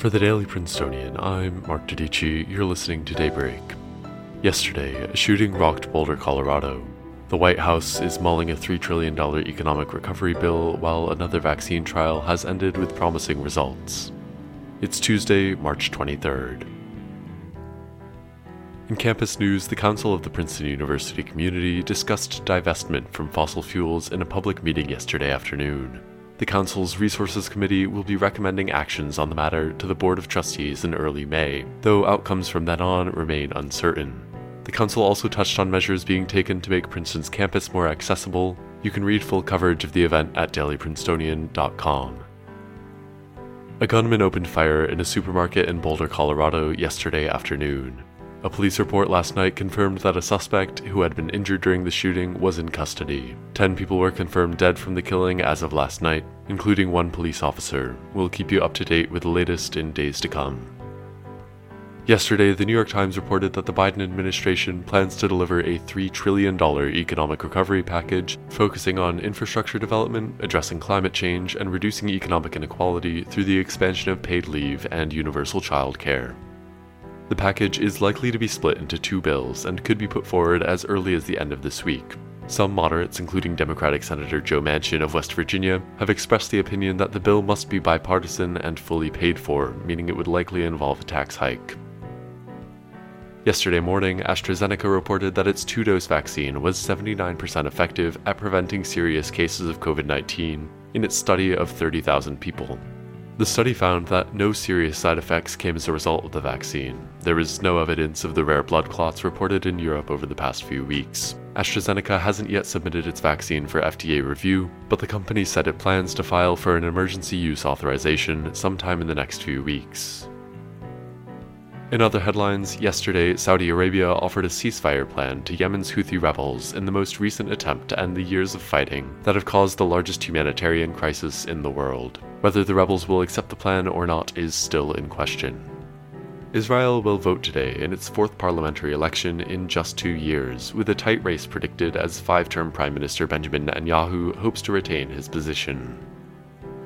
For the Daily Princetonian, I'm Mark Dodici. You're listening to Daybreak. Yesterday, a shooting rocked Boulder, Colorado. The White House is mulling a $3 trillion economic recovery bill, while another vaccine trial has ended with promising results. It's Tuesday, March 23rd. In campus news, the Council of the Princeton University community discussed divestment from fossil fuels in a public meeting yesterday afternoon. The Council's Resources Committee will be recommending actions on the matter to the Board of Trustees in early May, though outcomes from then on remain uncertain. The Council also touched on measures being taken to make Princeton's campus more accessible. You can read full coverage of the event at dailyprincetonian.com. A gunman opened fire in a supermarket in Boulder, Colorado yesterday afternoon. A police report last night confirmed that a suspect who had been injured during the shooting was in custody. Ten people were confirmed dead from the killing as of last night, including one police officer. We'll keep you up to date with the latest in days to come. Yesterday, the New York Times reported that the Biden administration plans to deliver a $3 trillion economic recovery package focusing on infrastructure development, addressing climate change, and reducing economic inequality through the expansion of paid leave and universal child care. The package is likely to be split into two bills and could be put forward as early as the end of this week. Some moderates, including Democratic Senator Joe Manchin of West Virginia, have expressed the opinion that the bill must be bipartisan and fully paid for, meaning it would likely involve a tax hike. Yesterday morning, AstraZeneca reported that its two dose vaccine was 79% effective at preventing serious cases of COVID 19 in its study of 30,000 people. The study found that no serious side effects came as a result of the vaccine. There is no evidence of the rare blood clots reported in Europe over the past few weeks. AstraZeneca hasn't yet submitted its vaccine for FDA review, but the company said it plans to file for an emergency use authorization sometime in the next few weeks. In other headlines, yesterday, Saudi Arabia offered a ceasefire plan to Yemen's Houthi rebels in the most recent attempt to end the years of fighting that have caused the largest humanitarian crisis in the world. Whether the rebels will accept the plan or not is still in question. Israel will vote today in its fourth parliamentary election in just two years, with a tight race predicted as five term Prime Minister Benjamin Netanyahu hopes to retain his position.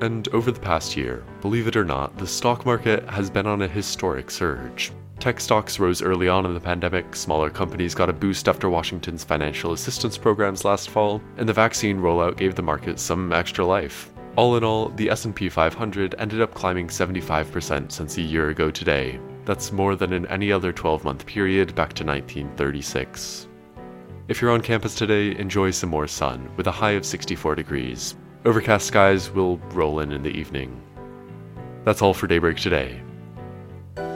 And over the past year, believe it or not, the stock market has been on a historic surge. Tech stocks rose early on in the pandemic, smaller companies got a boost after Washington's financial assistance programs last fall, and the vaccine rollout gave the market some extra life. All in all, the S&P 500 ended up climbing 75% since a year ago today. That's more than in any other 12-month period back to 1936. If you're on campus today, enjoy some more sun with a high of 64 degrees. Overcast skies will roll in in the evening. That's all for Daybreak today.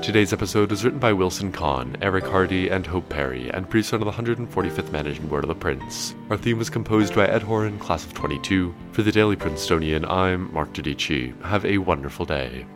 Today's episode was written by Wilson Kahn, Eric Hardy, and Hope Perry, and produced under the 145th Management Board of the Prince. Our theme was composed by Ed Horan, class of 22. For the Daily Princetonian, I'm Mark Dodici. Have a wonderful day.